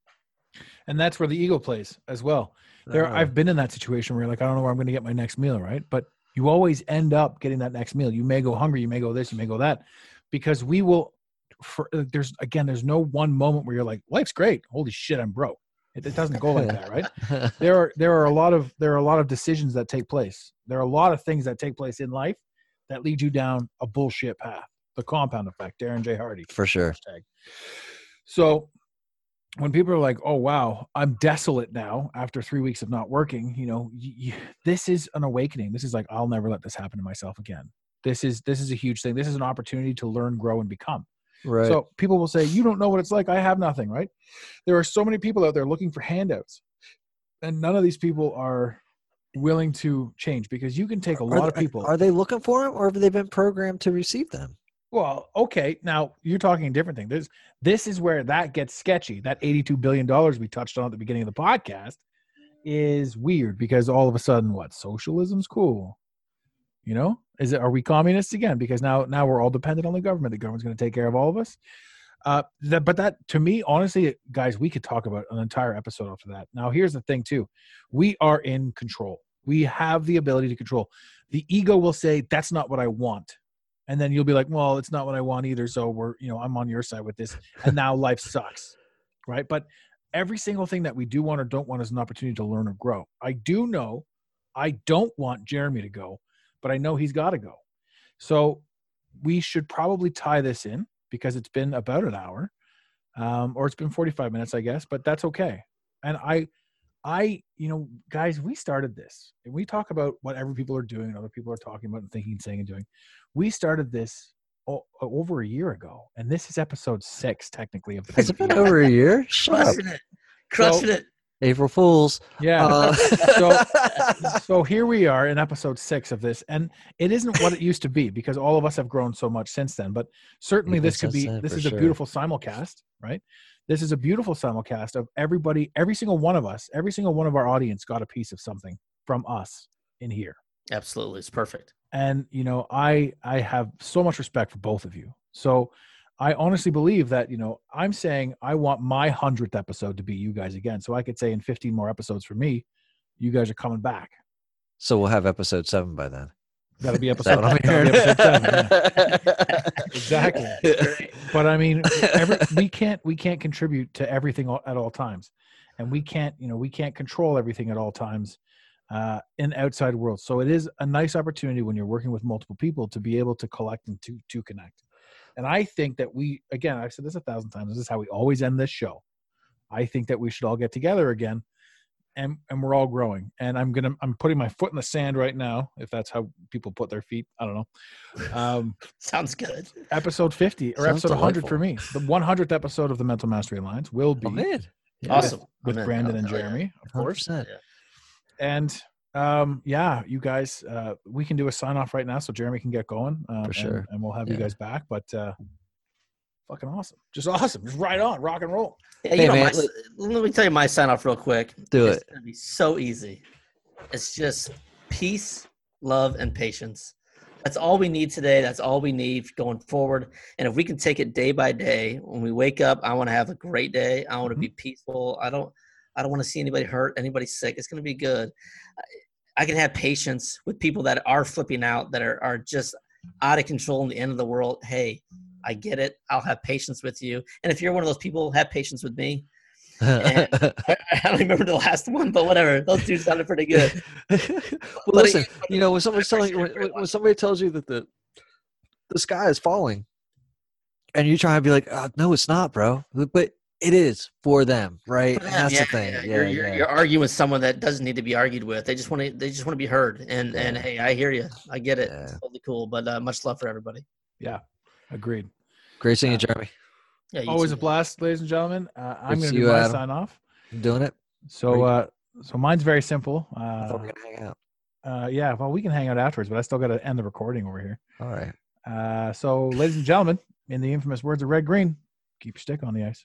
and that's where the ego plays as well. There, uh, I've been in that situation where you're like, I don't know where I'm going to get my next meal, right? But you always end up getting that next meal. You may go hungry, you may go this, you may go that, because we will. For uh, there's again, there's no one moment where you're like, life's great. Holy shit, I'm broke. It, it doesn't go like that, right? There are there are a lot of there are a lot of decisions that take place. There are a lot of things that take place in life that lead you down a bullshit path. The compound effect, Darren J. Hardy. for sure hashtag. So when people are like, "Oh wow, I'm desolate now after three weeks of not working," you know, y- y- this is an awakening. This is like, I'll never let this happen to myself again. This is this is a huge thing. This is an opportunity to learn, grow, and become. Right So people will say, "You don't know what it's like. I have nothing." Right? There are so many people out there looking for handouts, and none of these people are willing to change because you can take a Are lot of people. are they looking for them or have they been programmed to receive them Well, okay. Now you're talking a different thing. This this is where that gets sketchy. That 82 billion dollars we touched on at the beginning of the podcast is weird because all of a sudden, what socialism's cool? You know, is it? Are we communists again? Because now now we're all dependent on the government. The government's going to take care of all of us. Uh, that, but that to me, honestly, guys, we could talk about an entire episode after that. Now, here's the thing, too: we are in control. We have the ability to control. The ego will say, "That's not what I want." and then you'll be like well it's not what i want either so we're you know i'm on your side with this and now life sucks right but every single thing that we do want or don't want is an opportunity to learn or grow i do know i don't want jeremy to go but i know he's got to go. So we should probably tie this in because it's been about an hour um, or it's been 45 minutes i guess but that's okay. And i i you know guys we started this and we talk about what other people are doing and other people are talking about and thinking saying and doing. We started this o- over a year ago and this is episode six technically of has it been over a year? Shut up Crushing it. Crushing it. April fools. Yeah. Uh, so so here we are in episode six of this and it isn't what it used to be because all of us have grown so much since then but certainly this could be this for is a beautiful simulcast right? This is a beautiful simulcast of everybody every single one of us every single one of our audience got a piece of something from us in here. Absolutely. It's perfect. and you know i i have so much respect for both of you. So i honestly believe that you know i'm saying i want my 100th episode to be you guys again so i could say in 15 more episodes for me you guys are coming back. So we'll have episode seven by then. That'll be Is that episode, that'll be episode seven, yeah. exactly. But i mean every, we can't we can't contribute to everything at all times. And we can't you know we can't control everything at all times uh, in outside world. So it is a nice opportunity when you're working with multiple people to be able to collect and to to connect and i think that we again i've said this a thousand times this is how we always end this show i think that we should all get together again and and we're all growing. And I'm gonna I'm putting my foot in the sand right now, if that's how people put their feet. I don't know. Um, Sounds good. episode 50 or Sounds episode 100 for me. The 100th episode of the Mental Mastery Alliance will be Oh, man. Yeah, Awesome. with I'm in. Brandon and Hell yeah. Jeremy, of course. 100%. And um, yeah, you guys, uh, we can do a sign off right now, so Jeremy can get going. Um, and- sure. and, we'll have you guys back. But uh, fucking awesome, just awesome, just right on, rock and roll. Yeah, you Hey, know, man, my, let- let me tell you my sign off real quick. Do it. it's it. gonna be so easy. It's just peace, love, and patience. That's all we need today. That's all we need going forward. And if we can take it day by day, when we wake up, I want to have a great day. I want to be peaceful. I don't. I don't want to see anybody hurt, anybody sick. It's going to be good. I- I can have patience with people that are flipping out, that are, are just out of control in the end of the world. Hey, I get it. I'll have patience with you. And if you're one of those people, have patience with me. I don't remember the last one, but whatever. Those two sounded pretty good. well, But listen, it- you know, when somebody's telling when, when somebody tells you that the the sky is falling, and you're trying to be like, oh, "No, it's not, bro," but it is for them, right? And that's yeah, the thing. yeah, Yeah, you're, you're, yeah. you're arguing with someone that doesn't need to be argued with. They just want to. They just want to be heard. And and hey, I hear you. I get it. Yeah. It's totally cool. But uh, much love for everybody. Yeah, agreed. Great seeing you, Jeremy. Yeah, you Always too, a man. blast, ladies and gentlemen. Uh, I'm going to do you, my Adam. sign off. You doing it? So, uh, so mine's very simple. I Uh, thought we were gonna hang out. uh, yeah, well, we can hang out afterwards, but I still got to end the recording over here. All right. Uh, so, ladies and gentlemen, in the infamous words of Red Green, keep your stick on the ice.